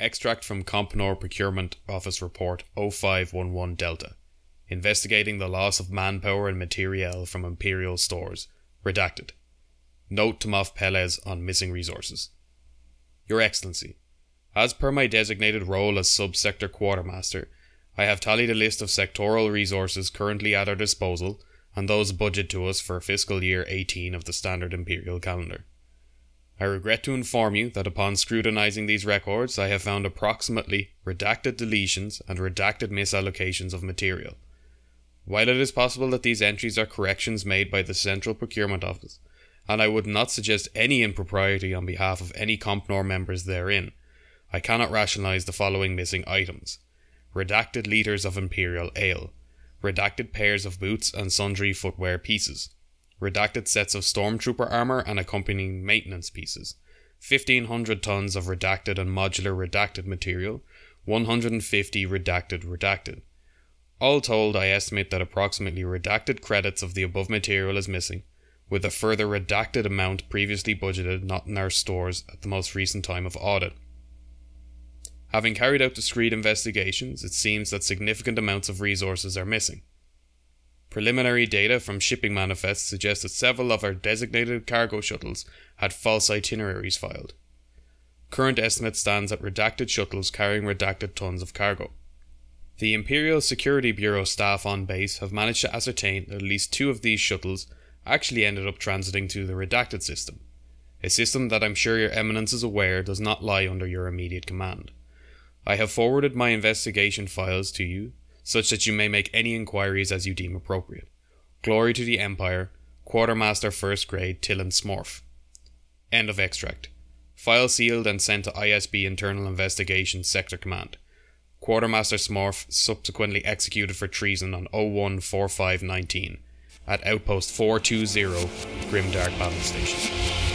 Extract from Compnor Procurement Office Report 0511 Delta. Investigating the loss of manpower and materiel from Imperial stores. Redacted. Note to Moff Pelez on missing resources. Your Excellency, as per my designated role as Subsector Quartermaster, I have tallied a list of sectoral resources currently at our disposal and those budgeted to us for fiscal year 18 of the Standard Imperial Calendar. I regret to inform you that upon scrutinizing these records, I have found approximately redacted deletions and redacted misallocations of material. While it is possible that these entries are corrections made by the Central Procurement Office, and I would not suggest any impropriety on behalf of any Compnor members therein, I cannot rationalize the following missing items redacted litres of Imperial Ale, redacted pairs of boots and sundry footwear pieces redacted sets of stormtrooper armor and accompanying maintenance pieces, 1500 tons of redacted and modular redacted material, 150 redacted redacted. All told, I estimate that approximately redacted credits of the above material is missing, with a further redacted amount previously budgeted not in our stores at the most recent time of audit. Having carried out discreet investigations, it seems that significant amounts of resources are missing. Preliminary data from shipping manifests suggest that several of our designated cargo shuttles had false itineraries filed. Current estimate stands at redacted shuttles carrying redacted tons of cargo. The Imperial Security Bureau staff on base have managed to ascertain that at least two of these shuttles actually ended up transiting to the redacted system, a system that I'm sure your eminence is aware does not lie under your immediate command. I have forwarded my investigation files to you such that you may make any inquiries as you deem appropriate. Glory to the Empire, Quartermaster First Grade Tillen Smorf. End of extract. File sealed and sent to ISB Internal Investigation Sector Command. Quartermaster Smorf subsequently executed for treason on 014519 at Outpost 420 Grimdark Battle Station.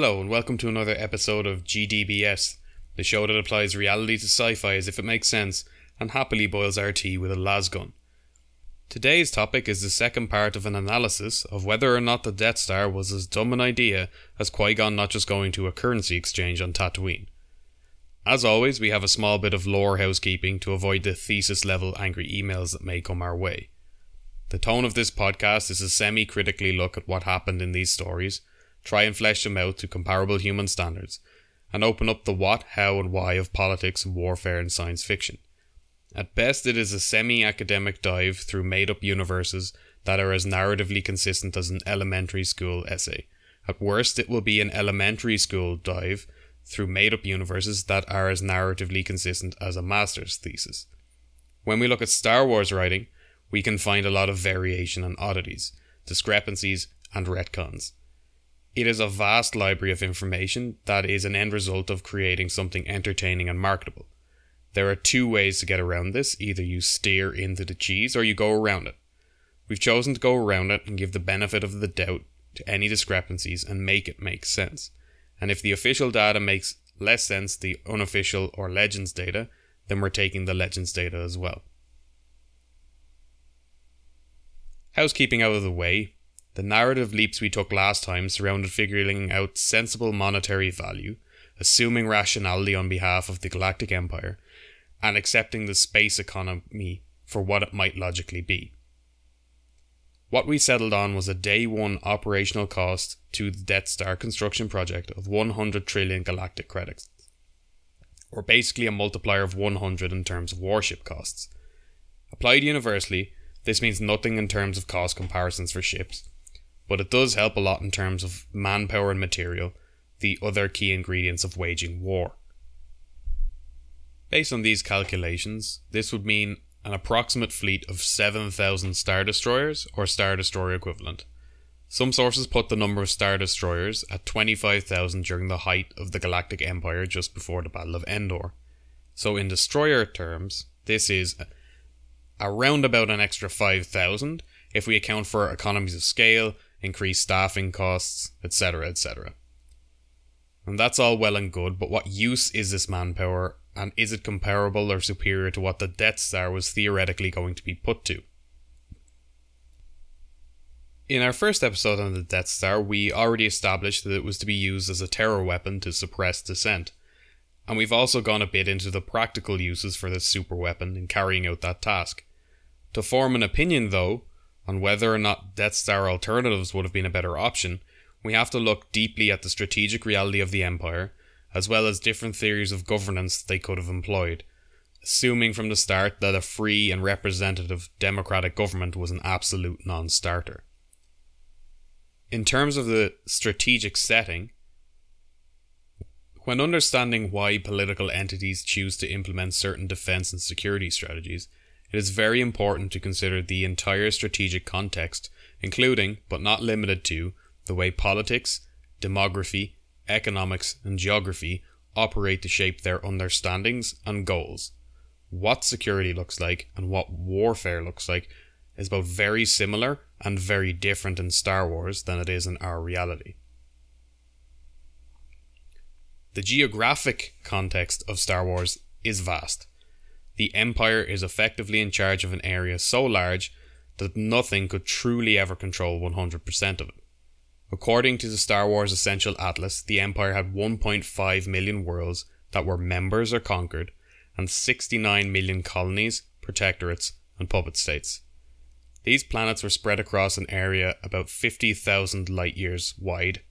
Hello, and welcome to another episode of GDBS, the show that applies reality to sci fi as if it makes sense and happily boils our tea with a lasgun. Today's topic is the second part of an analysis of whether or not the Death Star was as dumb an idea as Qui Gon not just going to a currency exchange on Tatooine. As always, we have a small bit of lore housekeeping to avoid the thesis level angry emails that may come our way. The tone of this podcast is a semi critically look at what happened in these stories try and flesh them out to comparable human standards, and open up the what, how, and why of politics, warfare, and science fiction. At best, it is a semi academic dive through made up universes that are as narratively consistent as an elementary school essay. At worst, it will be an elementary school dive through made up universes that are as narratively consistent as a master's thesis. When we look at Star Wars writing, we can find a lot of variation and oddities, discrepancies, and retcons. It is a vast library of information that is an end result of creating something entertaining and marketable. There are two ways to get around this either you steer into the cheese or you go around it. We've chosen to go around it and give the benefit of the doubt to any discrepancies and make it make sense. And if the official data makes less sense the unofficial or legends data, then we're taking the legends data as well. Housekeeping out of the way, the narrative leaps we took last time surrounded figuring out sensible monetary value, assuming rationality on behalf of the Galactic Empire, and accepting the space economy for what it might logically be. What we settled on was a day one operational cost to the Death Star construction project of 100 trillion galactic credits, or basically a multiplier of 100 in terms of warship costs. Applied universally, this means nothing in terms of cost comparisons for ships, but it does help a lot in terms of manpower and material, the other key ingredients of waging war. Based on these calculations, this would mean an approximate fleet of 7,000 Star Destroyers or Star Destroyer equivalent. Some sources put the number of Star Destroyers at 25,000 during the height of the Galactic Empire just before the Battle of Endor. So, in destroyer terms, this is around about an extra 5,000 if we account for economies of scale increased staffing costs, etc., etc. And that's all well and good, but what use is this manpower, and is it comparable or superior to what the Death Star was theoretically going to be put to? In our first episode on the Death Star, we already established that it was to be used as a terror weapon to suppress dissent. And we've also gone a bit into the practical uses for this super weapon in carrying out that task. To form an opinion, though, on whether or not Death Star alternatives would have been a better option, we have to look deeply at the strategic reality of the Empire, as well as different theories of governance they could have employed, assuming from the start that a free and representative democratic government was an absolute non starter. In terms of the strategic setting, when understanding why political entities choose to implement certain defense and security strategies, it is very important to consider the entire strategic context, including, but not limited to, the way politics, demography, economics, and geography operate to shape their understandings and goals. What security looks like and what warfare looks like is both very similar and very different in Star Wars than it is in our reality. The geographic context of Star Wars is vast. The Empire is effectively in charge of an area so large that nothing could truly ever control 100% of it. According to the Star Wars Essential Atlas, the Empire had 1.5 million worlds that were members or conquered, and 69 million colonies, protectorates, and puppet states. These planets were spread across an area about 50,000 light years wide.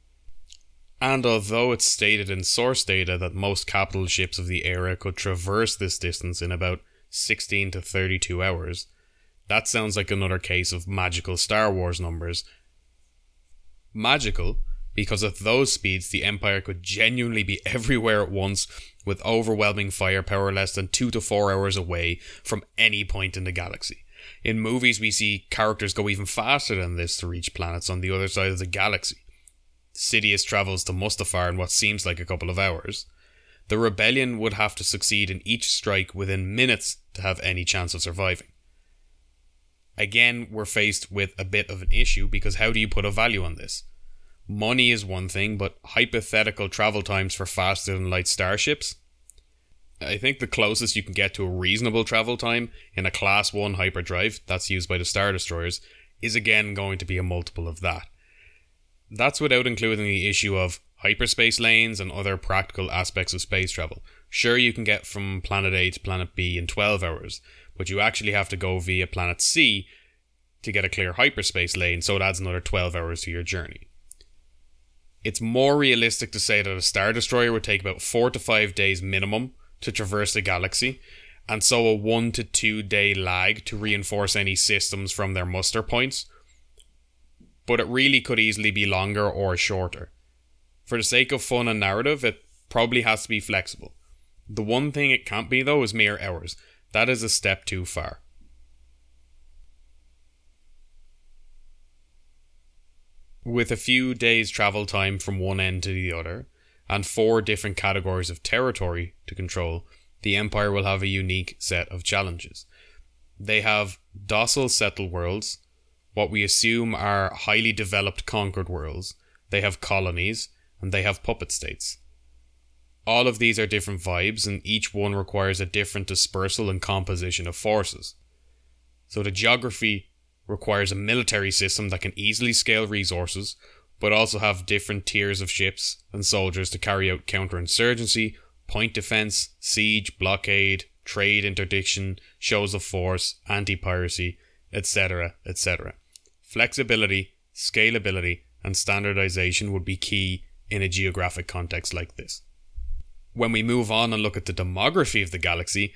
And although it's stated in source data that most capital ships of the era could traverse this distance in about 16 to 32 hours, that sounds like another case of magical Star Wars numbers. Magical because at those speeds the Empire could genuinely be everywhere at once with overwhelming firepower less than 2 to 4 hours away from any point in the galaxy. In movies, we see characters go even faster than this to reach planets on the other side of the galaxy. Sidious travels to Mustafar in what seems like a couple of hours. The rebellion would have to succeed in each strike within minutes to have any chance of surviving. Again, we're faced with a bit of an issue because how do you put a value on this? Money is one thing, but hypothetical travel times for faster than light starships? I think the closest you can get to a reasonable travel time in a Class 1 hyperdrive that's used by the Star Destroyers is again going to be a multiple of that. That's without including the issue of hyperspace lanes and other practical aspects of space travel. Sure, you can get from planet A to planet B in 12 hours, but you actually have to go via planet C to get a clear hyperspace lane, so it adds another 12 hours to your journey. It's more realistic to say that a Star Destroyer would take about 4 to 5 days minimum to traverse the galaxy, and so a one to two day lag to reinforce any systems from their muster points. But it really could easily be longer or shorter. For the sake of fun and narrative, it probably has to be flexible. The one thing it can't be, though, is mere hours. That is a step too far. With a few days' travel time from one end to the other, and four different categories of territory to control, the Empire will have a unique set of challenges. They have docile settled worlds, what we assume are highly developed conquered worlds, they have colonies, and they have puppet states. All of these are different vibes, and each one requires a different dispersal and composition of forces. So the geography requires a military system that can easily scale resources, but also have different tiers of ships and soldiers to carry out counterinsurgency, point defense, siege, blockade, trade interdiction, shows of force, anti piracy, etc., etc. Flexibility, scalability, and standardization would be key in a geographic context like this. When we move on and look at the demography of the galaxy,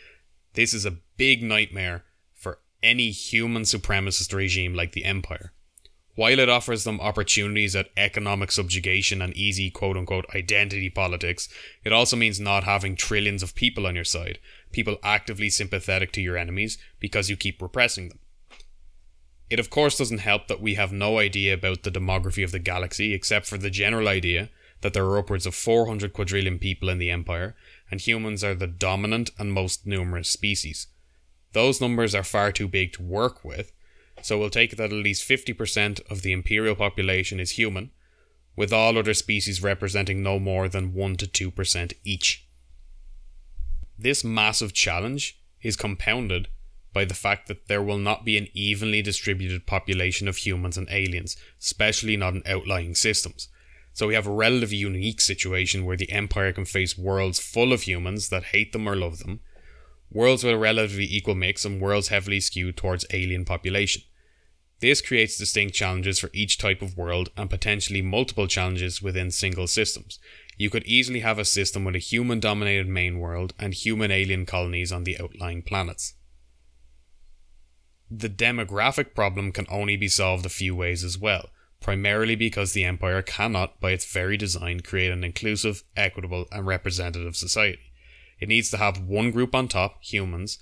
this is a big nightmare for any human supremacist regime like the Empire. While it offers them opportunities at economic subjugation and easy quote unquote identity politics, it also means not having trillions of people on your side, people actively sympathetic to your enemies because you keep repressing them. It of course doesn't help that we have no idea about the demography of the galaxy except for the general idea that there are upwards of 400 quadrillion people in the Empire, and humans are the dominant and most numerous species. Those numbers are far too big to work with, so we'll take that at least 50% of the imperial population is human, with all other species representing no more than 1 to 2% each. This massive challenge is compounded by the fact that there will not be an evenly distributed population of humans and aliens, especially not in outlying systems. So we have a relatively unique situation where the Empire can face worlds full of humans that hate them or love them, worlds with a relatively equal mix, and worlds heavily skewed towards alien population. This creates distinct challenges for each type of world and potentially multiple challenges within single systems. You could easily have a system with a human dominated main world and human alien colonies on the outlying planets. The demographic problem can only be solved a few ways as well, primarily because the Empire cannot, by its very design, create an inclusive, equitable, and representative society. It needs to have one group on top, humans,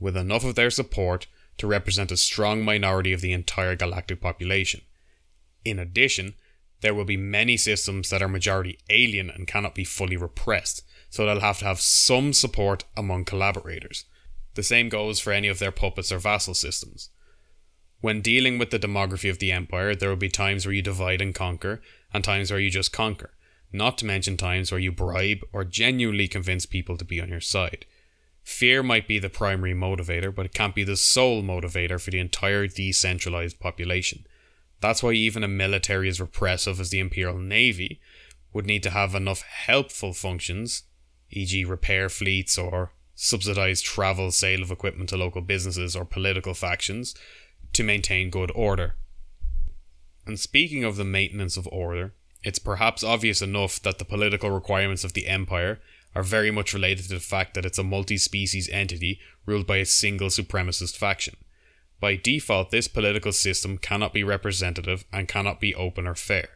with enough of their support to represent a strong minority of the entire galactic population. In addition, there will be many systems that are majority alien and cannot be fully repressed, so they'll have to have some support among collaborators. The same goes for any of their puppets or vassal systems. When dealing with the demography of the Empire, there will be times where you divide and conquer, and times where you just conquer, not to mention times where you bribe or genuinely convince people to be on your side. Fear might be the primary motivator, but it can't be the sole motivator for the entire decentralized population. That's why even a military as repressive as the Imperial Navy would need to have enough helpful functions, e.g., repair fleets or subsidize travel, sale of equipment to local businesses or political factions, to maintain good order. And speaking of the maintenance of order, it's perhaps obvious enough that the political requirements of the Empire are very much related to the fact that it's a multi species entity ruled by a single supremacist faction. By default, this political system cannot be representative and cannot be open or fair.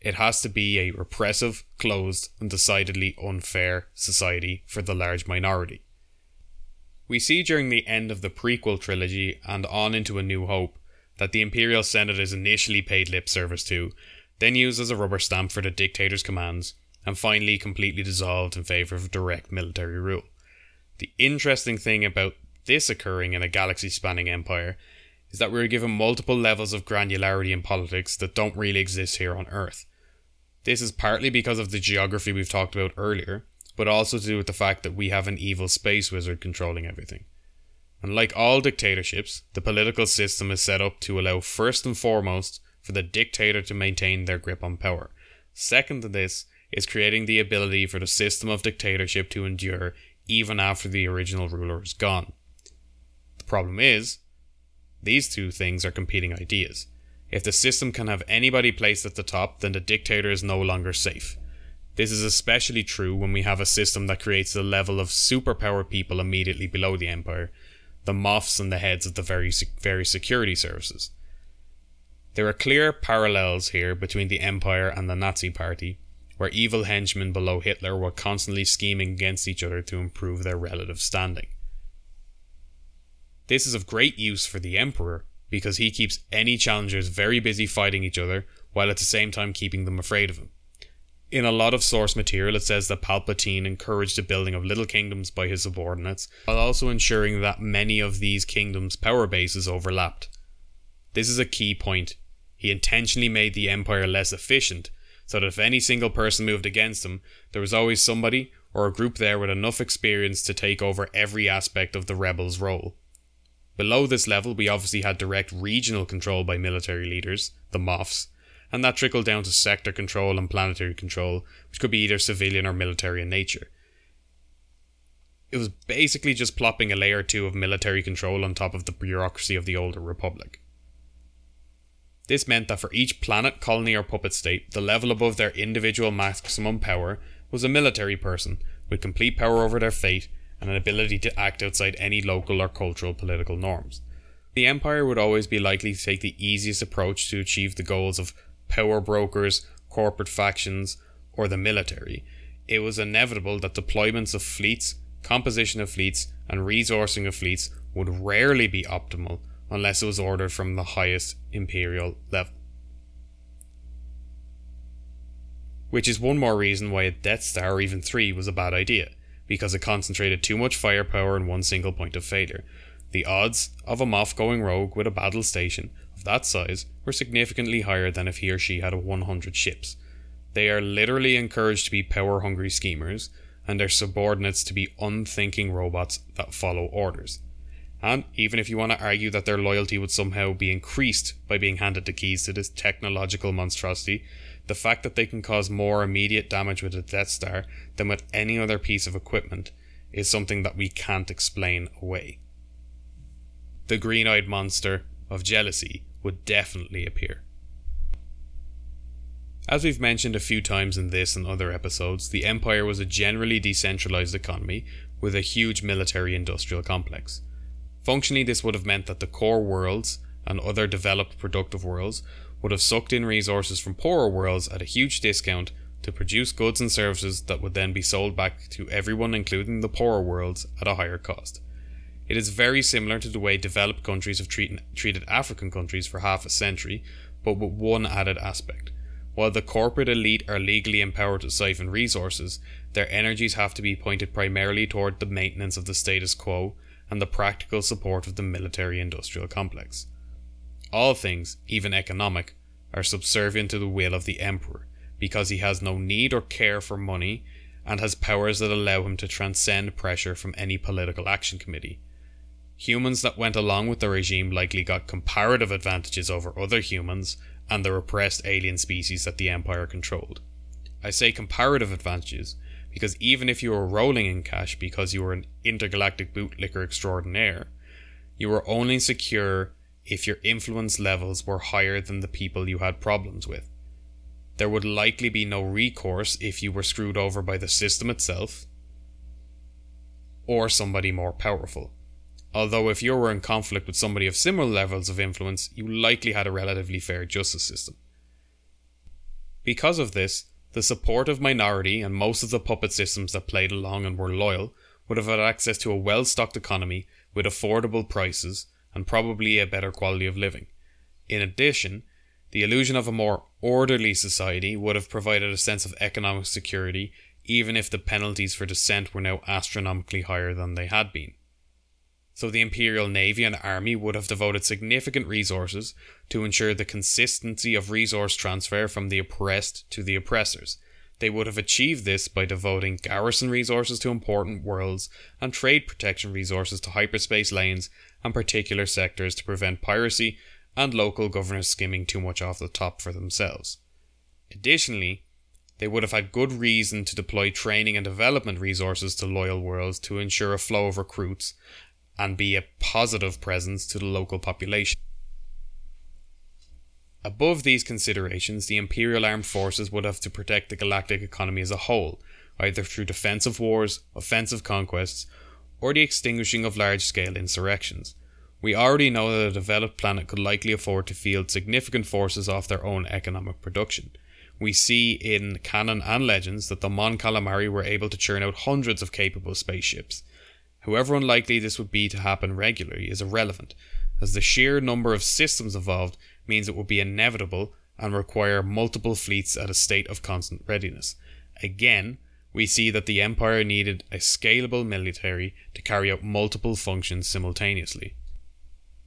It has to be a repressive, closed, and decidedly unfair society for the large minority. We see during the end of the prequel trilogy and on into A New Hope that the Imperial Senate is initially paid lip service to, then used as a rubber stamp for the dictator's commands, and finally completely dissolved in favour of direct military rule. The interesting thing about this occurring in a galaxy spanning empire is that we're given multiple levels of granularity in politics that don't really exist here on Earth. This is partly because of the geography we've talked about earlier, but also to do with the fact that we have an evil space wizard controlling everything. And like all dictatorships, the political system is set up to allow first and foremost for the dictator to maintain their grip on power. Second to this is creating the ability for the system of dictatorship to endure even after the original ruler is gone. The problem is, these two things are competing ideas. If the system can have anybody placed at the top, then the dictator is no longer safe. This is especially true when we have a system that creates a level of superpower people immediately below the empire, the Moffs and the heads of the very, very security services. There are clear parallels here between the empire and the Nazi party, where evil henchmen below Hitler were constantly scheming against each other to improve their relative standing. This is of great use for the Emperor because he keeps any challengers very busy fighting each other while at the same time keeping them afraid of him. In a lot of source material, it says that Palpatine encouraged the building of little kingdoms by his subordinates, while also ensuring that many of these kingdoms' power bases overlapped. This is a key point. He intentionally made the Empire less efficient so that if any single person moved against him, there was always somebody or a group there with enough experience to take over every aspect of the rebels' role. Below this level, we obviously had direct regional control by military leaders, the Moffs, and that trickled down to sector control and planetary control, which could be either civilian or military in nature. It was basically just plopping a layer or two of military control on top of the bureaucracy of the older Republic. This meant that for each planet, colony, or puppet state, the level above their individual maximum power was a military person with complete power over their fate and an ability to act outside any local or cultural political norms. The Empire would always be likely to take the easiest approach to achieve the goals of power brokers, corporate factions, or the military. It was inevitable that deployments of fleets, composition of fleets, and resourcing of fleets would rarely be optimal unless it was ordered from the highest imperial level. Which is one more reason why a Death Star or even three was a bad idea, because it concentrated too much firepower in one single point of failure. The odds of a Moff going rogue with a battle station of that size were significantly higher than if he or she had 100 ships. They are literally encouraged to be power hungry schemers, and their subordinates to be unthinking robots that follow orders. And even if you want to argue that their loyalty would somehow be increased by being handed the keys to this technological monstrosity, the fact that they can cause more immediate damage with a Death Star than with any other piece of equipment is something that we can't explain away. The green eyed monster of jealousy would definitely appear. As we've mentioned a few times in this and other episodes, the Empire was a generally decentralized economy with a huge military industrial complex. Functionally, this would have meant that the core worlds and other developed productive worlds would have sucked in resources from poorer worlds at a huge discount to produce goods and services that would then be sold back to everyone, including the poorer worlds, at a higher cost. It is very similar to the way developed countries have treat- treated African countries for half a century, but with one added aspect. While the corporate elite are legally empowered to siphon resources, their energies have to be pointed primarily toward the maintenance of the status quo and the practical support of the military industrial complex. All things, even economic, are subservient to the will of the emperor, because he has no need or care for money and has powers that allow him to transcend pressure from any political action committee. Humans that went along with the regime likely got comparative advantages over other humans and the repressed alien species that the Empire controlled. I say comparative advantages because even if you were rolling in cash because you were an intergalactic bootlicker extraordinaire, you were only secure if your influence levels were higher than the people you had problems with. There would likely be no recourse if you were screwed over by the system itself or somebody more powerful. Although, if you were in conflict with somebody of similar levels of influence, you likely had a relatively fair justice system. Because of this, the supportive minority and most of the puppet systems that played along and were loyal would have had access to a well stocked economy with affordable prices and probably a better quality of living. In addition, the illusion of a more orderly society would have provided a sense of economic security, even if the penalties for dissent were now astronomically higher than they had been. So the Imperial Navy and Army would have devoted significant resources to ensure the consistency of resource transfer from the oppressed to the oppressors. They would have achieved this by devoting garrison resources to important worlds and trade protection resources to hyperspace lanes and particular sectors to prevent piracy and local governors skimming too much off the top for themselves. Additionally, they would have had good reason to deploy training and development resources to loyal worlds to ensure a flow of recruits and be a positive presence to the local population. Above these considerations, the Imperial Armed Forces would have to protect the galactic economy as a whole, either through defensive wars, offensive conquests, or the extinguishing of large scale insurrections. We already know that a developed planet could likely afford to field significant forces off their own economic production. We see in canon and legends that the Mon Calamari were able to churn out hundreds of capable spaceships. However unlikely this would be to happen regularly is irrelevant, as the sheer number of systems involved means it would be inevitable and require multiple fleets at a state of constant readiness. Again, we see that the Empire needed a scalable military to carry out multiple functions simultaneously.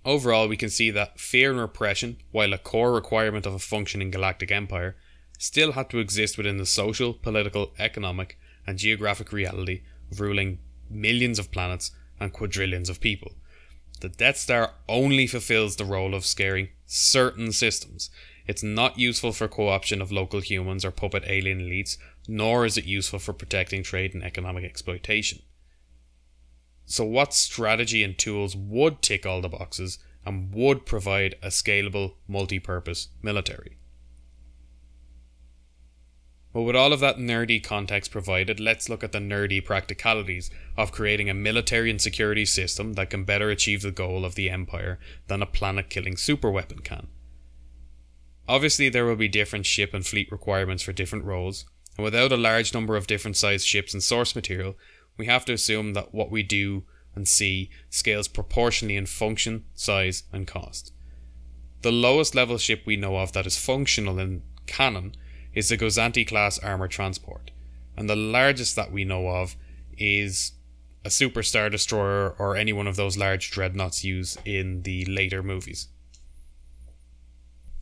Overall, we can see that fear and repression, while a core requirement of a functioning galactic empire, still had to exist within the social, political, economic, and geographic reality of ruling millions of planets and quadrillions of people. The Death Star only fulfills the role of scaring certain systems. It's not useful for co option of local humans or puppet alien elites, nor is it useful for protecting trade and economic exploitation. So, what strategy and tools would tick all the boxes and would provide a scalable, multi purpose military? But with all of that nerdy context provided, let's look at the nerdy practicalities of creating a military and security system that can better achieve the goal of the Empire than a planet killing superweapon can. Obviously, there will be different ship and fleet requirements for different roles, and without a large number of different sized ships and source material, we have to assume that what we do and see scales proportionally in function, size, and cost. The lowest level ship we know of that is functional in canon is the Gozanti class armored transport, and the largest that we know of is a Super Star Destroyer or any one of those large dreadnoughts used in the later movies.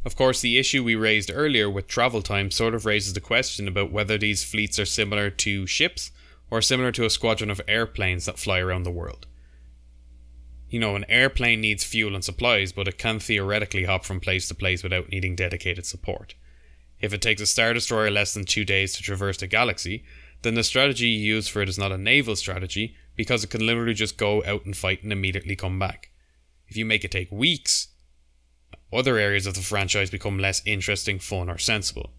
Of course, the issue we raised earlier with travel time sort of raises the question about whether these fleets are similar to ships or similar to a squadron of airplanes that fly around the world. You know, an airplane needs fuel and supplies, but it can theoretically hop from place to place without needing dedicated support. If it takes a Star Destroyer less than two days to traverse the galaxy, then the strategy you use for it is not a naval strategy because it can literally just go out and fight and immediately come back. If you make it take weeks, other areas of the franchise become less interesting, fun, or sensible.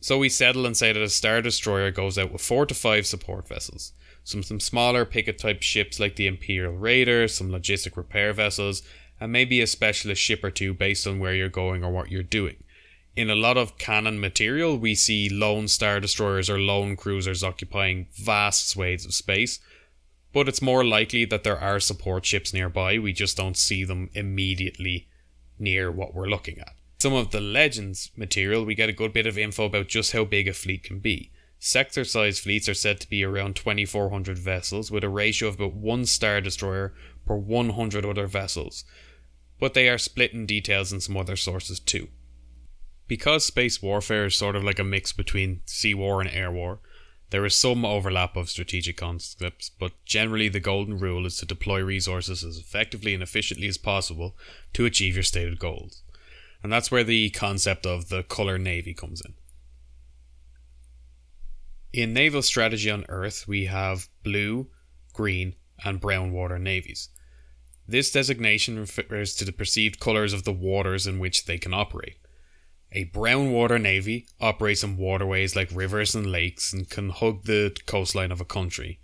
So we settle and say that a Star Destroyer goes out with four to five support vessels some, some smaller picket type ships like the Imperial Raider, some logistic repair vessels, and maybe a specialist ship or two based on where you're going or what you're doing. In a lot of canon material, we see lone star destroyers or lone cruisers occupying vast swathes of space, but it's more likely that there are support ships nearby, we just don't see them immediately near what we're looking at. Some of the Legends material, we get a good bit of info about just how big a fleet can be. Sector sized fleets are said to be around 2,400 vessels, with a ratio of about one Star Destroyer per 100 other vessels, but they are split in details in some other sources too. Because space warfare is sort of like a mix between sea war and air war, there is some overlap of strategic concepts, but generally the golden rule is to deploy resources as effectively and efficiently as possible to achieve your stated goals. And that's where the concept of the color navy comes in. In naval strategy on Earth, we have blue, green, and brown water navies. This designation refers to the perceived colours of the waters in which they can operate. A brown water navy operates in waterways like rivers and lakes and can hug the coastline of a country.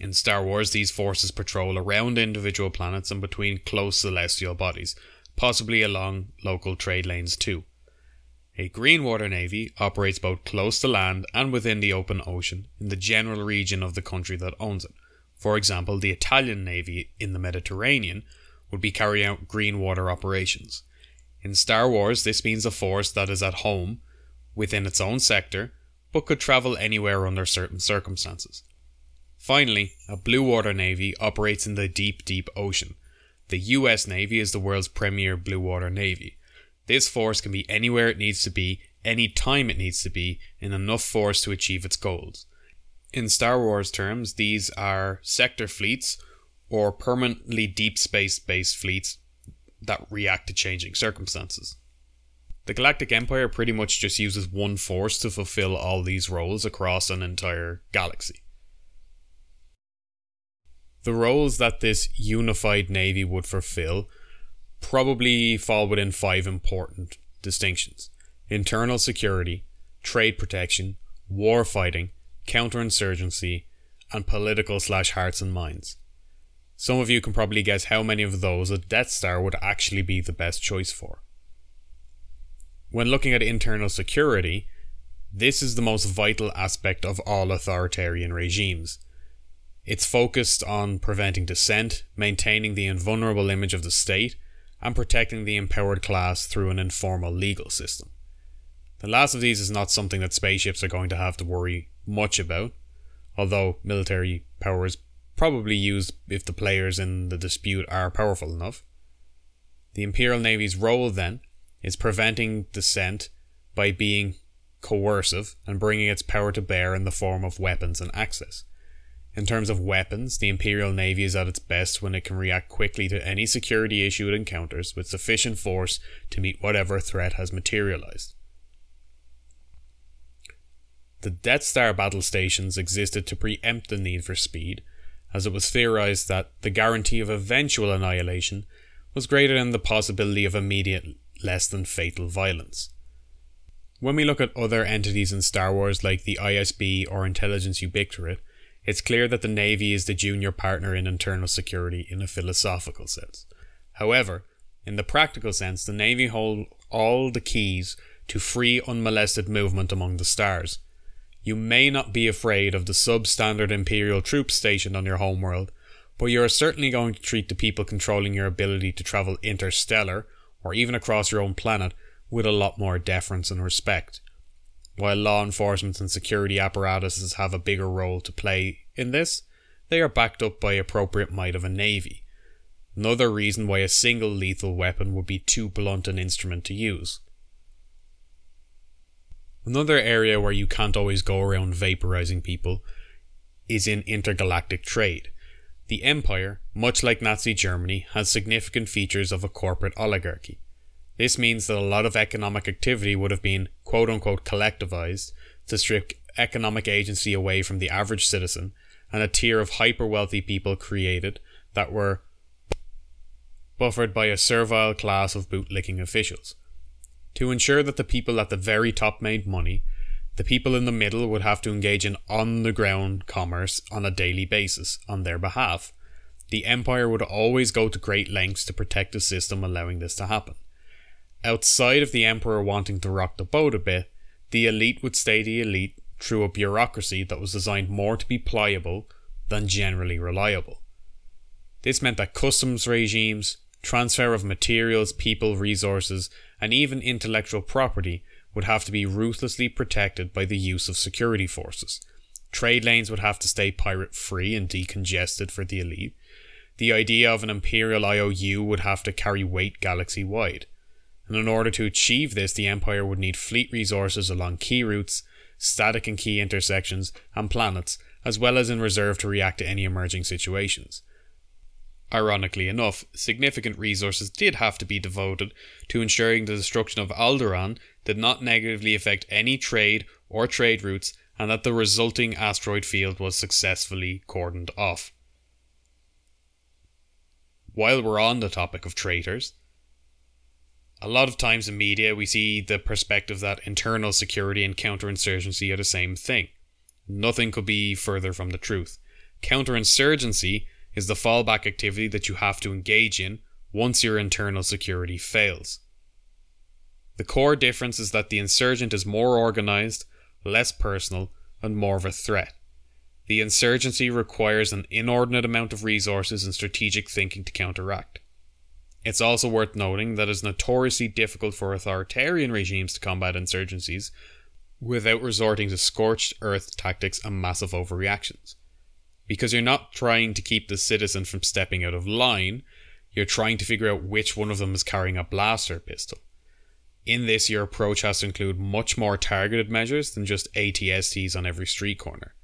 In Star Wars, these forces patrol around individual planets and between close celestial bodies, possibly along local trade lanes too. A green water navy operates both close to land and within the open ocean in the general region of the country that owns it. For example, the Italian navy in the Mediterranean would be carrying out green water operations. In Star Wars, this means a force that is at home within its own sector but could travel anywhere under certain circumstances. Finally, a blue water navy operates in the deep, deep ocean. The US Navy is the world's premier blue water navy. This force can be anywhere it needs to be, any time it needs to be, in enough force to achieve its goals. In Star Wars terms, these are sector fleets or permanently deep space based fleets that react to changing circumstances. The Galactic Empire pretty much just uses one force to fulfill all these roles across an entire galaxy. The roles that this unified navy would fulfill probably fall within five important distinctions internal security, trade protection, war fighting, counterinsurgency, and political slash hearts and minds. Some of you can probably guess how many of those a Death Star would actually be the best choice for. When looking at internal security, this is the most vital aspect of all authoritarian regimes. It's focused on preventing dissent, maintaining the invulnerable image of the state, and protecting the empowered class through an informal legal system. The last of these is not something that spaceships are going to have to worry much about, although military power is probably used if the players in the dispute are powerful enough. The Imperial Navy's role, then, is preventing dissent by being coercive and bringing its power to bear in the form of weapons and access. In terms of weapons, the Imperial Navy is at its best when it can react quickly to any security issue it encounters with sufficient force to meet whatever threat has materialized. The Death Star battle stations existed to preempt the need for speed, as it was theorized that the guarantee of eventual annihilation was greater than the possibility of immediate, less than fatal violence. When we look at other entities in Star Wars like the ISB or Intelligence Ubiqtorate, it's clear that the Navy is the junior partner in internal security in a philosophical sense. However, in the practical sense, the Navy hold all the keys to free, unmolested movement among the stars. You may not be afraid of the substandard Imperial troops stationed on your homeworld, but you are certainly going to treat the people controlling your ability to travel interstellar, or even across your own planet, with a lot more deference and respect. While law enforcement and security apparatuses have a bigger role to play in this, they are backed up by appropriate might of a navy. another reason why a single lethal weapon would be too blunt an instrument to use. Another area where you can't always go around vaporizing people is in intergalactic trade. The Empire, much like Nazi Germany, has significant features of a corporate oligarchy. This means that a lot of economic activity would have been quote unquote collectivized to strip economic agency away from the average citizen, and a tier of hyper wealthy people created that were buffered by a servile class of bootlicking officials. To ensure that the people at the very top made money, the people in the middle would have to engage in on the ground commerce on a daily basis on their behalf. The empire would always go to great lengths to protect the system allowing this to happen. Outside of the emperor wanting to rock the boat a bit, the elite would stay the elite through a bureaucracy that was designed more to be pliable than generally reliable. This meant that customs regimes, transfer of materials, people, resources, and even intellectual property would have to be ruthlessly protected by the use of security forces. Trade lanes would have to stay pirate free and decongested for the elite. The idea of an imperial IOU would have to carry weight galaxy wide. And in order to achieve this, the Empire would need fleet resources along key routes, static and key intersections, and planets, as well as in reserve to react to any emerging situations. Ironically enough, significant resources did have to be devoted to ensuring the destruction of Alderaan did not negatively affect any trade or trade routes and that the resulting asteroid field was successfully cordoned off. While we're on the topic of traitors, a lot of times in media we see the perspective that internal security and counterinsurgency are the same thing. Nothing could be further from the truth. Counterinsurgency is the fallback activity that you have to engage in once your internal security fails. The core difference is that the insurgent is more organized, less personal, and more of a threat. The insurgency requires an inordinate amount of resources and strategic thinking to counteract. It's also worth noting that it's notoriously difficult for authoritarian regimes to combat insurgencies without resorting to scorched earth tactics and massive overreactions because you're not trying to keep the citizen from stepping out of line, you're trying to figure out which one of them is carrying a blaster pistol. In this, your approach has to include much more targeted measures than just ATSTs on every street corner.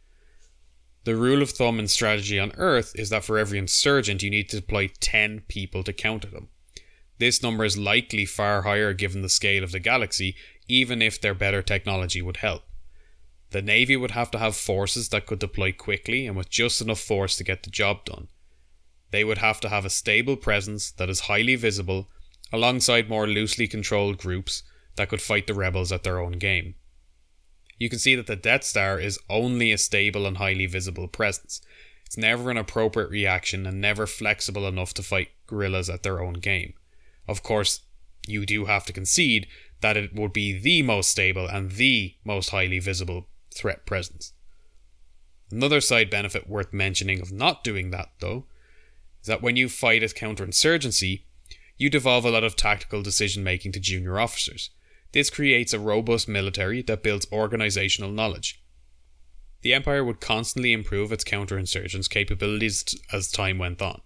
The rule of thumb in strategy on Earth is that for every insurgent, you need to deploy 10 people to counter them. This number is likely far higher given the scale of the galaxy, even if their better technology would help. The Navy would have to have forces that could deploy quickly and with just enough force to get the job done. They would have to have a stable presence that is highly visible, alongside more loosely controlled groups that could fight the rebels at their own game. You can see that the Death Star is only a stable and highly visible presence. It's never an appropriate reaction and never flexible enough to fight guerrillas at their own game. Of course, you do have to concede that it would be the most stable and the most highly visible threat presence. Another side benefit worth mentioning of not doing that, though, is that when you fight as counterinsurgency, you devolve a lot of tactical decision making to junior officers. This creates a robust military that builds organizational knowledge. The Empire would constantly improve its counterinsurgence capabilities as time went on.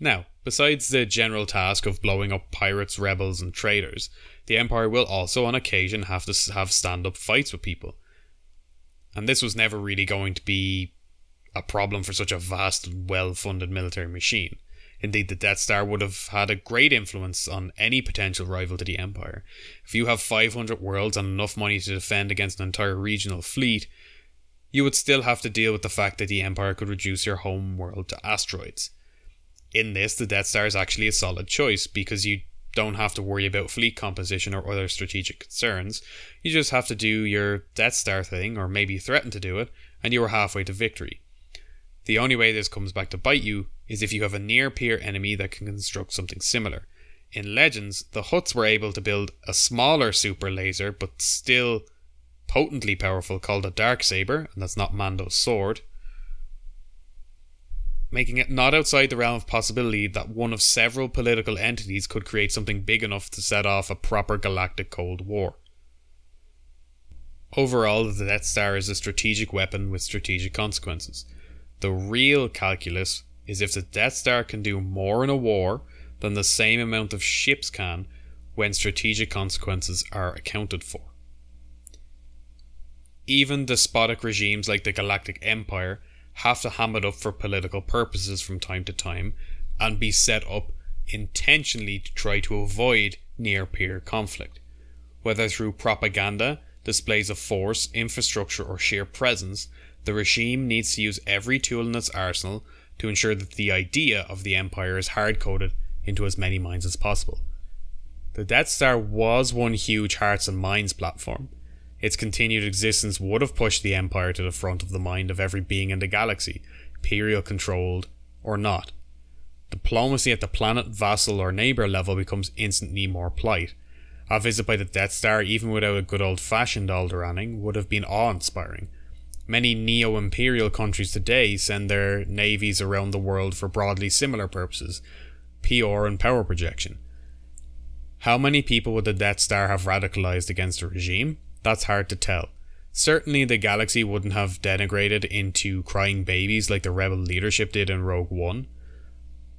Now, besides the general task of blowing up pirates, rebels, and traitors, the Empire will also on occasion have to have stand up fights with people. And this was never really going to be a problem for such a vast and well funded military machine. Indeed, the Death Star would have had a great influence on any potential rival to the Empire. If you have 500 worlds and enough money to defend against an entire regional fleet, you would still have to deal with the fact that the Empire could reduce your home world to asteroids. In this, the Death Star is actually a solid choice because you don't have to worry about fleet composition or other strategic concerns. You just have to do your Death Star thing, or maybe threaten to do it, and you are halfway to victory. The only way this comes back to bite you is if you have a near peer enemy that can construct something similar. In Legends, the Hutts were able to build a smaller super laser, but still potently powerful, called a Dark Saber, and that's not Mando's sword making it not outside the realm of possibility that one of several political entities could create something big enough to set off a proper galactic Cold War. Overall, the Death Star is a strategic weapon with strategic consequences. The real calculus is if the Death Star can do more in a war than the same amount of ships can when strategic consequences are accounted for. Even despotic regimes like the Galactic Empire have to ham it up for political purposes from time to time and be set up intentionally to try to avoid near peer conflict, whether through propaganda, displays of force, infrastructure, or sheer presence. The regime needs to use every tool in its arsenal to ensure that the idea of the Empire is hard coded into as many minds as possible. The Death Star was one huge hearts and minds platform. Its continued existence would have pushed the Empire to the front of the mind of every being in the galaxy, Imperial controlled or not. Diplomacy at the planet, vassal, or neighbour level becomes instantly more polite. A visit by the Death Star, even without a good old fashioned Alderaning, would have been awe inspiring. Many neo imperial countries today send their navies around the world for broadly similar purposes PR and power projection. How many people would the Death Star have radicalized against the regime? That's hard to tell. Certainly, the galaxy wouldn't have denigrated into crying babies like the rebel leadership did in Rogue One.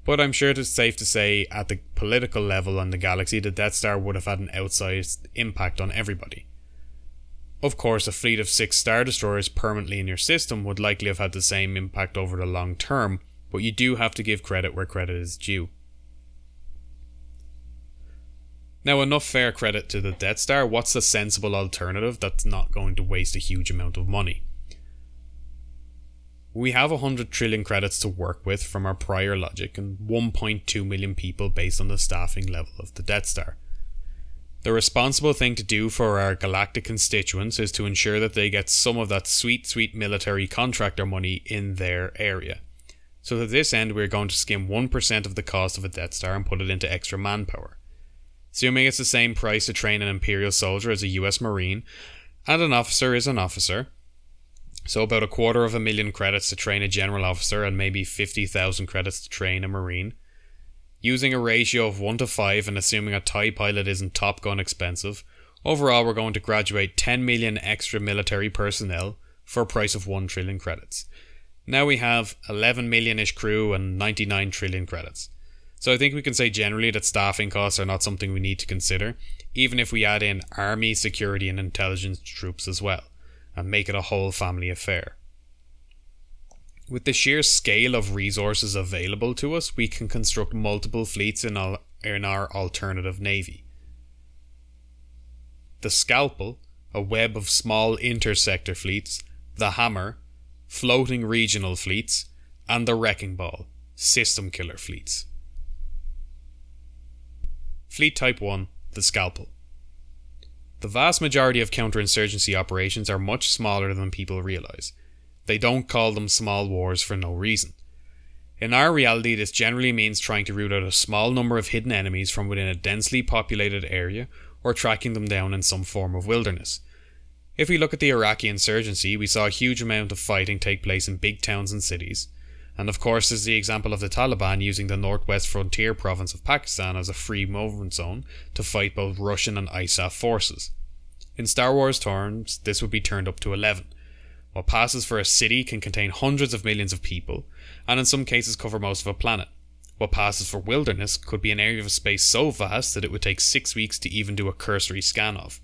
But I'm sure it's safe to say, at the political level on the galaxy, the Death Star would have had an outsized impact on everybody. Of course, a fleet of six Star Destroyers permanently in your system would likely have had the same impact over the long term, but you do have to give credit where credit is due. Now, enough fair credit to the Death Star. What's a sensible alternative that's not going to waste a huge amount of money? We have 100 trillion credits to work with from our prior logic and 1.2 million people based on the staffing level of the Death Star. The responsible thing to do for our galactic constituents is to ensure that they get some of that sweet, sweet military contractor money in their area. So, to this end, we're going to skim 1% of the cost of a Death Star and put it into extra manpower. Assuming it's the same price to train an Imperial soldier as a US Marine, and an officer is an officer, so about a quarter of a million credits to train a general officer and maybe 50,000 credits to train a Marine. Using a ratio of 1 to 5 and assuming a TIE pilot isn't Top Gun expensive, overall we're going to graduate 10 million extra military personnel for a price of 1 trillion credits. Now we have 11 million ish crew and 99 trillion credits. So I think we can say generally that staffing costs are not something we need to consider, even if we add in army, security, and intelligence troops as well, and make it a whole family affair. With the sheer scale of resources available to us, we can construct multiple fleets in our, in our alternative navy. The Scalpel, a web of small intersector fleets, the Hammer, floating regional fleets, and the Wrecking Ball, system killer fleets. Fleet Type 1 The Scalpel. The vast majority of counterinsurgency operations are much smaller than people realise. They don't call them small wars for no reason. In our reality, this generally means trying to root out a small number of hidden enemies from within a densely populated area or tracking them down in some form of wilderness. If we look at the Iraqi insurgency, we saw a huge amount of fighting take place in big towns and cities. And of course, there's the example of the Taliban using the northwest frontier province of Pakistan as a free movement zone to fight both Russian and ISAF forces. In Star Wars terms, this would be turned up to 11 what passes for a city can contain hundreds of millions of people, and in some cases cover most of a planet. What passes for wilderness could be an area of space so vast that it would take six weeks to even do a cursory scan of.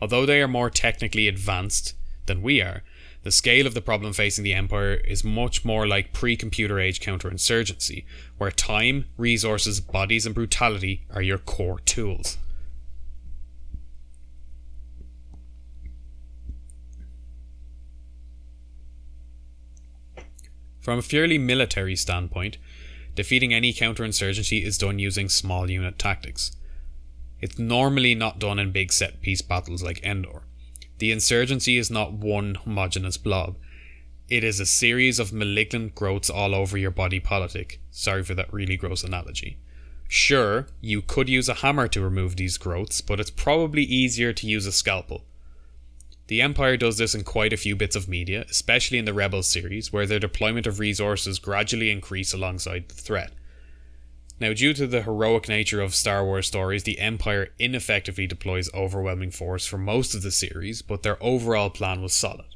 Although they are more technically advanced than we are, the scale of the problem facing the Empire is much more like pre computer age counterinsurgency, where time, resources, bodies, and brutality are your core tools. From a purely military standpoint, defeating any counterinsurgency is done using small unit tactics. It's normally not done in big set piece battles like Endor. The insurgency is not one homogenous blob. It is a series of malignant growths all over your body politic. Sorry for that really gross analogy. Sure, you could use a hammer to remove these growths, but it's probably easier to use a scalpel. The Empire does this in quite a few bits of media, especially in the Rebels series, where their deployment of resources gradually increase alongside the threat. Now, due to the heroic nature of Star Wars stories, the Empire ineffectively deploys overwhelming force for most of the series, but their overall plan was solid.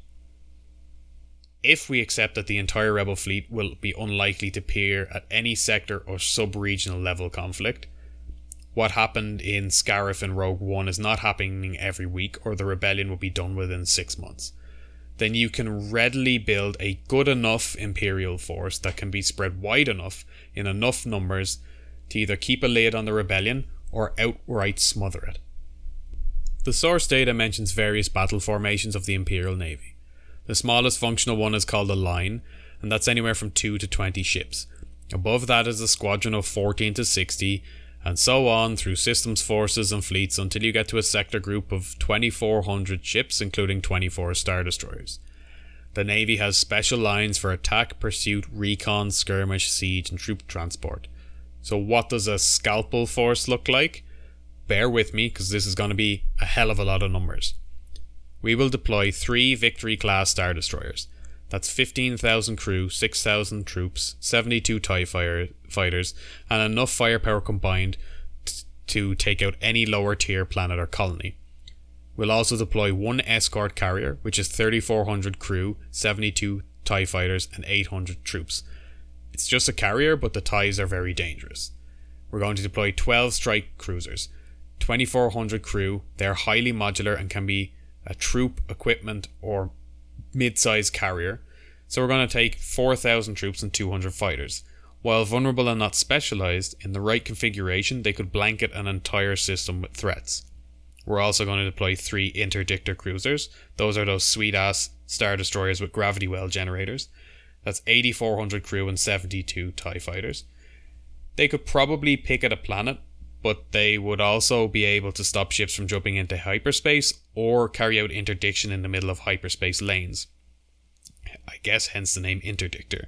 if we accept that the entire rebel fleet will be unlikely to appear at any sector or sub regional level conflict, what happened in Scarif and Rogue One is not happening every week, or the rebellion will be done within six months. Then you can readily build a good enough Imperial force that can be spread wide enough in enough numbers to either keep a lid on the rebellion or outright smother it. The source data mentions various battle formations of the Imperial Navy. The smallest functional one is called a line, and that's anywhere from 2 to 20 ships. Above that is a squadron of 14 to 60, and so on through systems forces and fleets until you get to a sector group of 2400 ships, including 24 Star Destroyers. The Navy has special lines for attack, pursuit, recon, skirmish, siege, and troop transport. So, what does a scalpel force look like? Bear with me because this is going to be a hell of a lot of numbers. We will deploy three Victory class Star Destroyers. That's 15,000 crew, 6,000 troops, 72 TIE fire, fighters, and enough firepower combined t- to take out any lower tier planet or colony. We'll also deploy one escort carrier, which is 3,400 crew, 72 TIE fighters, and 800 troops. It's just a carrier, but the TIEs are very dangerous. We're going to deploy 12 strike cruisers, 2,400 crew. They're highly modular and can be a troop, equipment, or mid-sized carrier. So we're going to take 4,000 troops and 200 fighters. While vulnerable and not specialized, in the right configuration, they could blanket an entire system with threats. We're also going to deploy three interdictor cruisers. Those are those sweet ass star destroyers with gravity well generators. That's 8,400 crew and 72 TIE fighters. They could probably pick at a planet, but they would also be able to stop ships from jumping into hyperspace or carry out interdiction in the middle of hyperspace lanes. I guess hence the name interdictor.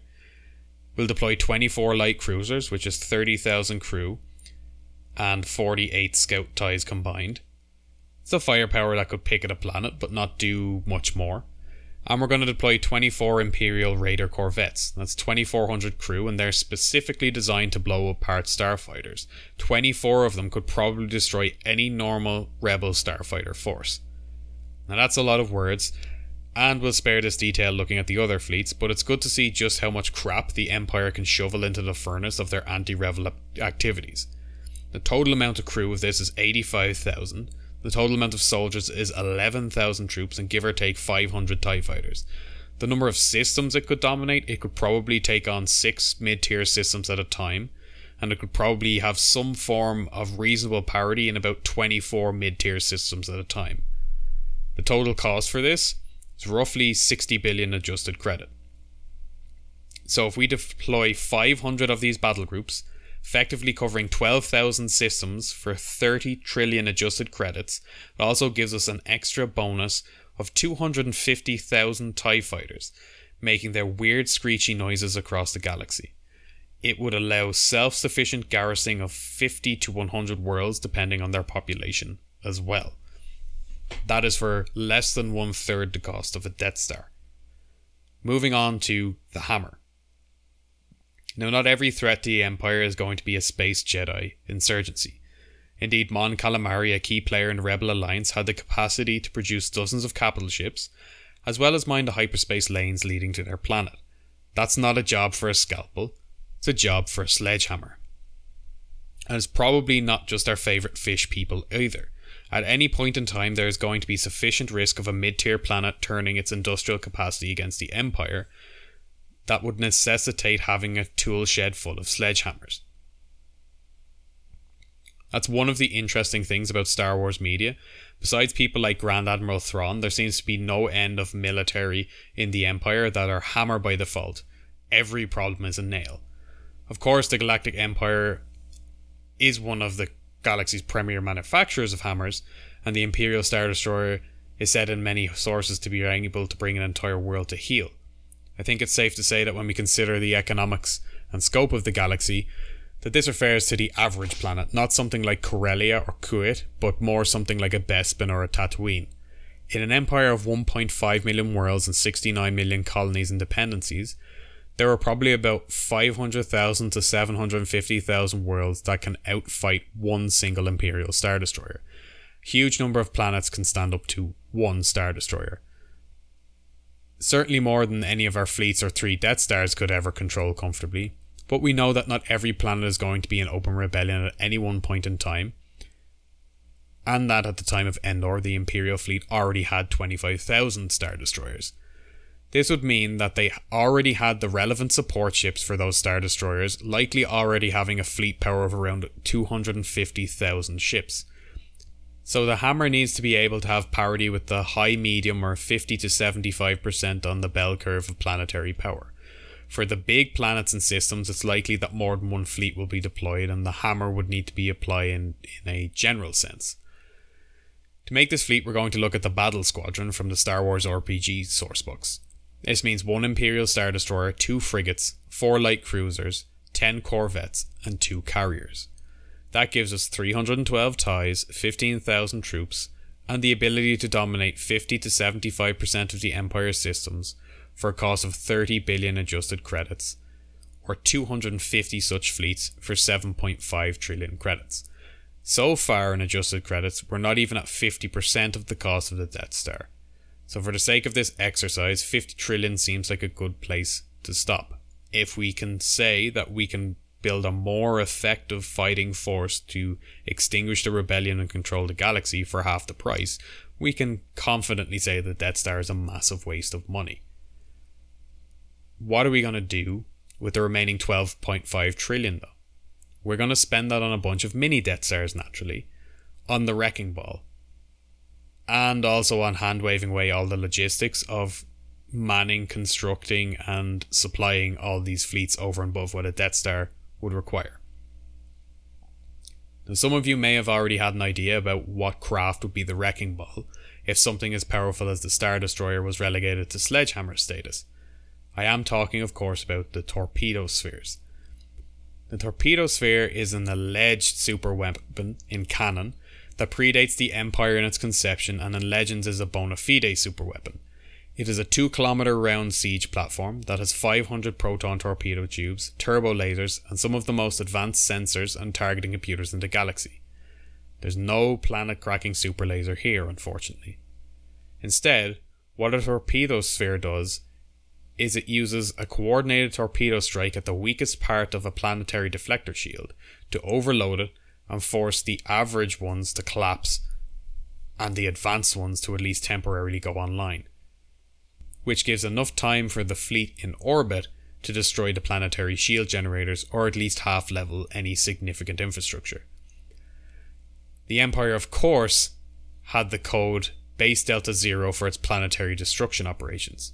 We'll deploy 24 light cruisers, which is 30,000 crew and 48 scout ties combined. It's a firepower that could pick at a planet but not do much more. And we're going to deploy 24 Imperial Raider corvettes. That's 2,400 crew, and they're specifically designed to blow apart starfighters. 24 of them could probably destroy any normal Rebel starfighter force. Now, that's a lot of words, and we'll spare this detail looking at the other fleets, but it's good to see just how much crap the Empire can shovel into the furnace of their anti rebel activities. The total amount of crew of this is 85,000 the total amount of soldiers is 11,000 troops and give or take 500 TIE fighters. The number of systems it could dominate, it could probably take on 6 mid tier systems at a time, and it could probably have some form of reasonable parity in about 24 mid tier systems at a time. The total cost for this is roughly 60 billion adjusted credit. So if we deploy 500 of these battle groups, effectively covering 12,000 systems for 30 trillion adjusted credits. It also gives us an extra bonus of 250,000 TIE fighters, making their weird screechy noises across the galaxy. It would allow self sufficient garrisoning of 50 to 100 worlds depending on their population as well. That is for less than one third the cost of a Death Star. Moving on to the Hammer. Now, not every threat to the Empire is going to be a space Jedi insurgency. Indeed, Mon Calamari, a key player in the Rebel Alliance, had the capacity to produce dozens of capital ships, as well as mine the hyperspace lanes leading to their planet. That's not a job for a scalpel, it's a job for a sledgehammer. And it's probably not just our favourite fish people either. At any point in time, there is going to be sufficient risk of a mid tier planet turning its industrial capacity against the Empire that would necessitate having a tool shed full of sledgehammers. That's one of the interesting things about Star Wars media. Besides people like Grand Admiral Thrawn, there seems to be no end of military in the Empire that are hammer by default. Every problem is a nail. Of course, the Galactic Empire is one of the galaxy's premier manufacturers of hammers, and the Imperial Star Destroyer is said in many sources to be able to bring an entire world to heel. I think it's safe to say that when we consider the economics and scope of the galaxy, that this refers to the average planet, not something like Corellia or Kuat, but more something like a Bespin or a Tatooine. In an empire of 1.5 million worlds and 69 million colonies and dependencies, there are probably about 500,000 to 750,000 worlds that can outfight one single Imperial Star Destroyer. Huge number of planets can stand up to one Star Destroyer certainly more than any of our fleets or three Death Stars could ever control comfortably. But we know that not every planet is going to be in open rebellion at any one point in time, and that at the time of Endor, the Imperial fleet already had 25,000 Star Destroyers. This would mean that they already had the relevant support ships for those Star Destroyers, likely already having a fleet power of around 250,000 ships. So the hammer needs to be able to have parity with the high, medium, or 50 to 75% on the bell curve of planetary power. For the big planets and systems, it's likely that more than one fleet will be deployed, and the hammer would need to be applied in, in a general sense. To make this fleet, we're going to look at the Battle Squadron from the Star Wars RPG sourcebooks. This means one Imperial Star Destroyer, two frigates, four light cruisers, 10 corvettes, and two carriers. That gives us 312 ties, 15,000 troops, and the ability to dominate 50 to 75% of the Empire's systems for a cost of 30 billion adjusted credits, or 250 such fleets for 7.5 trillion credits. So far in adjusted credits, we're not even at 50% of the cost of the Death Star. So, for the sake of this exercise, 50 trillion seems like a good place to stop. If we can say that we can build a more effective fighting force to extinguish the rebellion and control the galaxy for half the price, we can confidently say that Death Star is a massive waste of money. What are we going to do with the remaining 12.5 trillion though? We're going to spend that on a bunch of mini Death Stars, naturally, on the Wrecking Ball, and also on hand waving away all the logistics of manning, constructing, and supplying all these fleets over and above what a Death Star would require. Now, some of you may have already had an idea about what craft would be the Wrecking Ball if something as powerful as the Star Destroyer was relegated to sledgehammer status. I am talking, of course, about the torpedo spheres. The torpedo sphere is an alleged super weapon in canon that predates the Empire in its conception and in Legends is a bona fide super weapon. It is a 2 kilometer round siege platform that has 500 proton torpedo tubes, turbo lasers, and some of the most advanced sensors and targeting computers in the galaxy. There's no planet cracking super laser here, unfortunately. Instead, what a torpedo sphere does is it uses a coordinated torpedo strike at the weakest part of a planetary deflector shield to overload it and force the average ones to collapse and the advanced ones to at least temporarily go online, which gives enough time for the fleet in orbit to destroy the planetary shield generators or at least half level any significant infrastructure. The Empire, of course, had the code Base Delta Zero for its planetary destruction operations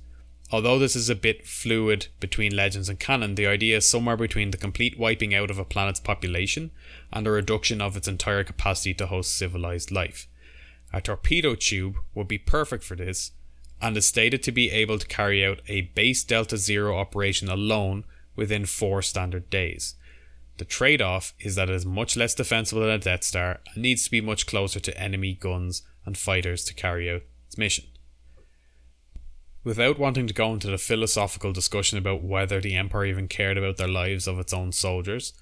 Although this is a bit fluid between legends and canon, the idea is somewhere between the complete wiping out of a planet's population and a reduction of its entire capacity to host civilized life. A torpedo tube would be perfect for this and is stated to be able to carry out a base Delta Zero operation alone within four standard days. The trade off is that it is much less defensible than a Death Star and needs to be much closer to enemy guns and fighters to carry out its mission. Without wanting to go into the philosophical discussion about whether the Empire even cared about their lives of its own soldiers,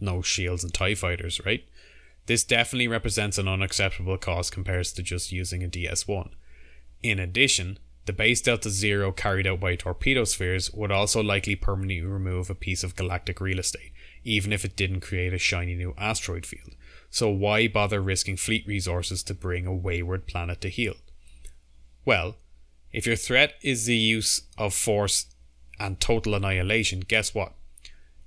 no shields and TIE fighters, right? This definitely represents an unacceptable cost compared to just using a DS 1. In addition, the base Delta Zero carried out by torpedo spheres would also likely permanently remove a piece of galactic real estate, even if it didn't create a shiny new asteroid field. So why bother risking fleet resources to bring a wayward planet to heel? Well, if your threat is the use of force and total annihilation, guess what?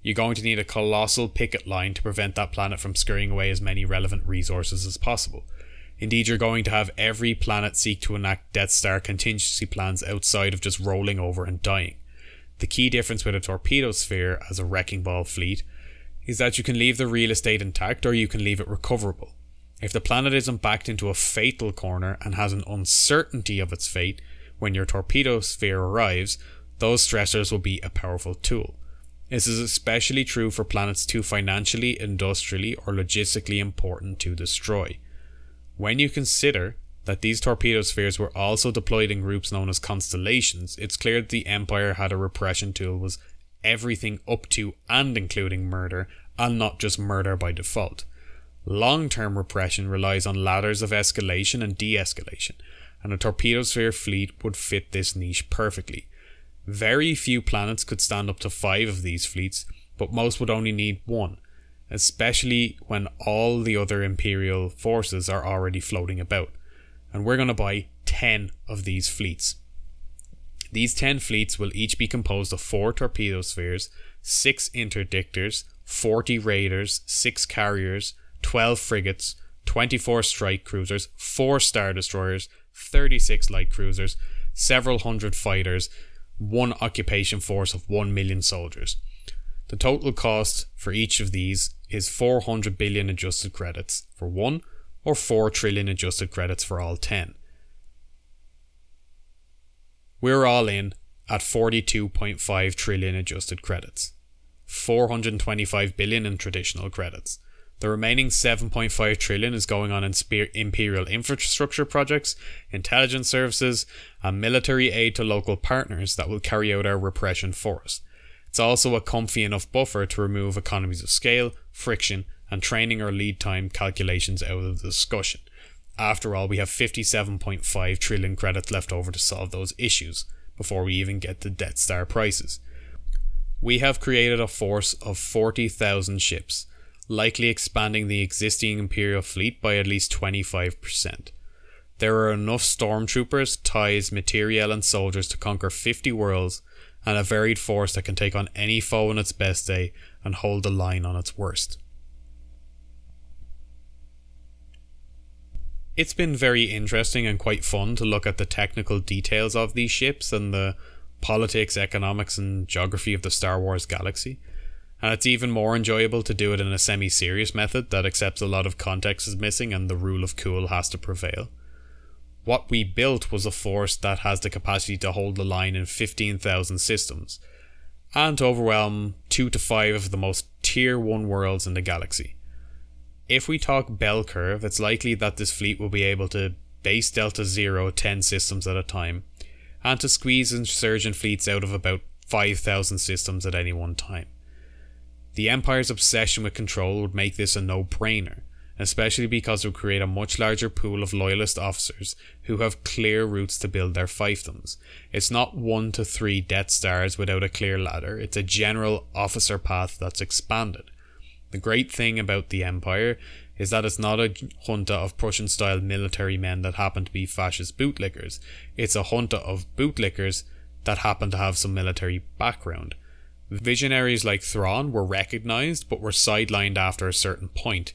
You're going to need a colossal picket line to prevent that planet from scurrying away as many relevant resources as possible. Indeed, you're going to have every planet seek to enact Death Star contingency plans outside of just rolling over and dying. The key difference with a torpedo sphere as a wrecking ball fleet is that you can leave the real estate intact or you can leave it recoverable. If the planet isn't backed into a fatal corner and has an uncertainty of its fate, when your torpedo sphere arrives, those stressors will be a powerful tool. This is especially true for planets too financially, industrially, or logistically important to destroy. When you consider that these torpedo spheres were also deployed in groups known as constellations, it's clear that the Empire had a repression tool was everything up to and including murder, and not just murder by default. Long term repression relies on ladders of escalation and de escalation, and a torpedo sphere fleet would fit this niche perfectly. Very few planets could stand up to five of these fleets, but most would only need one, especially when all the other Imperial forces are already floating about. And we're going to buy 10 of these fleets. These 10 fleets will each be composed of 4 torpedo spheres, 6 interdictors, 40 raiders, 6 carriers, 12 frigates, 24 strike cruisers, 4 star destroyers, 36 light cruisers, several hundred fighters, one occupation force of 1 million soldiers. The total cost for each of these is 400 billion adjusted credits for one, or 4 trillion adjusted credits for all 10. We're all in at 42.5 trillion adjusted credits, 425 billion in traditional credits. The remaining 7.5 trillion is going on in imperial infrastructure projects, intelligence services, and military aid to local partners that will carry out our repression for us. It's also a comfy enough buffer to remove economies of scale, friction, and training or lead time calculations out of the discussion. After all, we have 57.5 trillion credits left over to solve those issues before we even get to Death Star prices. We have created a force of 40,000 ships likely expanding the existing Imperial fleet by at least 25%. There are enough stormtroopers, ties, materiel, and soldiers to conquer 50 worlds, and a varied force that can take on any foe on its best day and hold the line on its worst. It's been very interesting and quite fun to look at the technical details of these ships and the politics, economics, and geography of the Star Wars galaxy and it's even more enjoyable to do it in a semi serious method that accepts a lot of context is missing and the rule of cool has to prevail. What we built was a force that has the capacity to hold the line in 15,000 systems, and to overwhelm 2 to 5 of the most tier 1 worlds in the galaxy. If we talk bell curve, it's likely that this fleet will be able to base Delta Zero 10 systems at a time, and to squeeze insurgent fleets out of about 5,000 systems at any one time. The Empire's obsession with control would make this a no brainer, especially because it would create a much larger pool of loyalist officers who have clear routes to build their fiefdoms. It's not one to three Death Stars without a clear ladder, it's a general officer path that's expanded. The great thing about the Empire is that it's not a junta of Prussian style military men that happen to be fascist bootlickers, it's a junta of bootlickers that happen to have some military background. Visionaries like Thrawn were recognized but were sidelined after a certain point,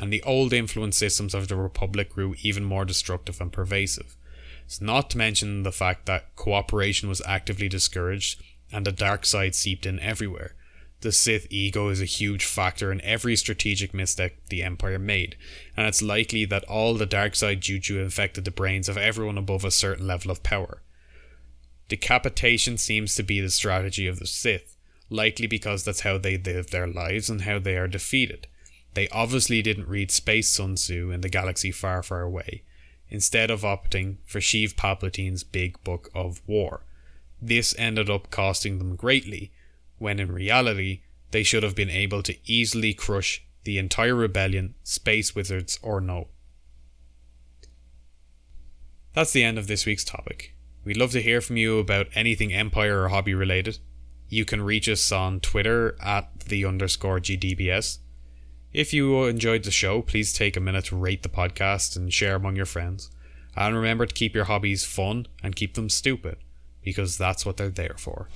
and the old influence systems of the Republic grew even more destructive and pervasive. It's not to mention the fact that cooperation was actively discouraged and the dark side seeped in everywhere. The Sith ego is a huge factor in every strategic misstep the Empire made, and it's likely that all the dark side juju infected the brains of everyone above a certain level of power. Decapitation seems to be the strategy of the Sith, likely because that's how they live their lives and how they are defeated. They obviously didn't read Space Sun Tzu in the galaxy far, far away, instead of opting for Sheev Palpatine's Big Book of War. This ended up costing them greatly, when in reality, they should have been able to easily crush the entire rebellion, space wizards or no. That's the end of this week's topic. We'd love to hear from you about anything Empire or hobby related. You can reach us on Twitter at the underscore GDBS. If you enjoyed the show, please take a minute to rate the podcast and share among your friends. And remember to keep your hobbies fun and keep them stupid, because that's what they're there for.